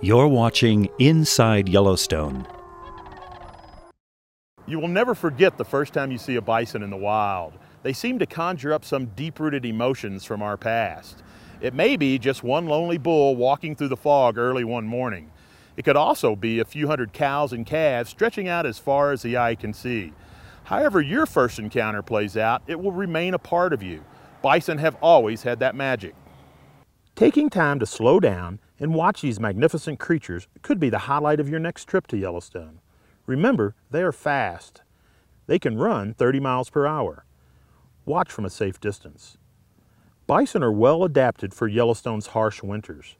You're watching Inside Yellowstone. You will never forget the first time you see a bison in the wild. They seem to conjure up some deep rooted emotions from our past. It may be just one lonely bull walking through the fog early one morning. It could also be a few hundred cows and calves stretching out as far as the eye can see. However, your first encounter plays out, it will remain a part of you. Bison have always had that magic. Taking time to slow down and watch these magnificent creatures could be the highlight of your next trip to Yellowstone. Remember, they are fast. They can run 30 miles per hour. Watch from a safe distance. Bison are well adapted for Yellowstone's harsh winters.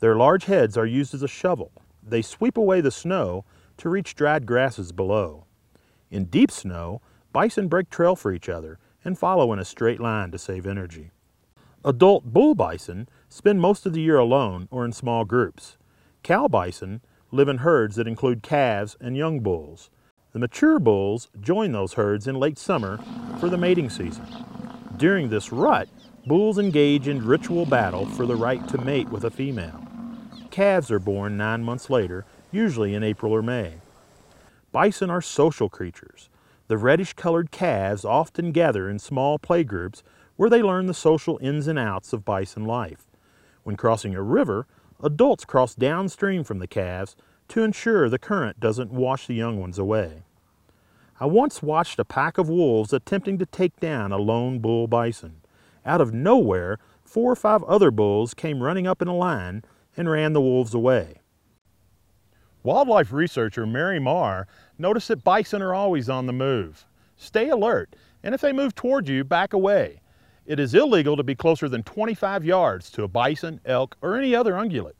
Their large heads are used as a shovel. They sweep away the snow to reach dried grasses below. In deep snow, bison break trail for each other and follow in a straight line to save energy. Adult bull bison spend most of the year alone or in small groups. Cow bison live in herds that include calves and young bulls. The mature bulls join those herds in late summer for the mating season. During this rut, bulls engage in ritual battle for the right to mate with a female. Calves are born nine months later, usually in April or May. Bison are social creatures. The reddish colored calves often gather in small playgroups where they learn the social ins and outs of bison life. When crossing a river, adults cross downstream from the calves to ensure the current doesn't wash the young ones away. I once watched a pack of wolves attempting to take down a lone bull bison. Out of nowhere, four or five other bulls came running up in a line and ran the wolves away. Wildlife researcher Mary Meagher noticed that bison are always on the move. Stay alert, and if they move toward you, back away. It is illegal to be closer than 25 yards to a bison, elk, or any other ungulate.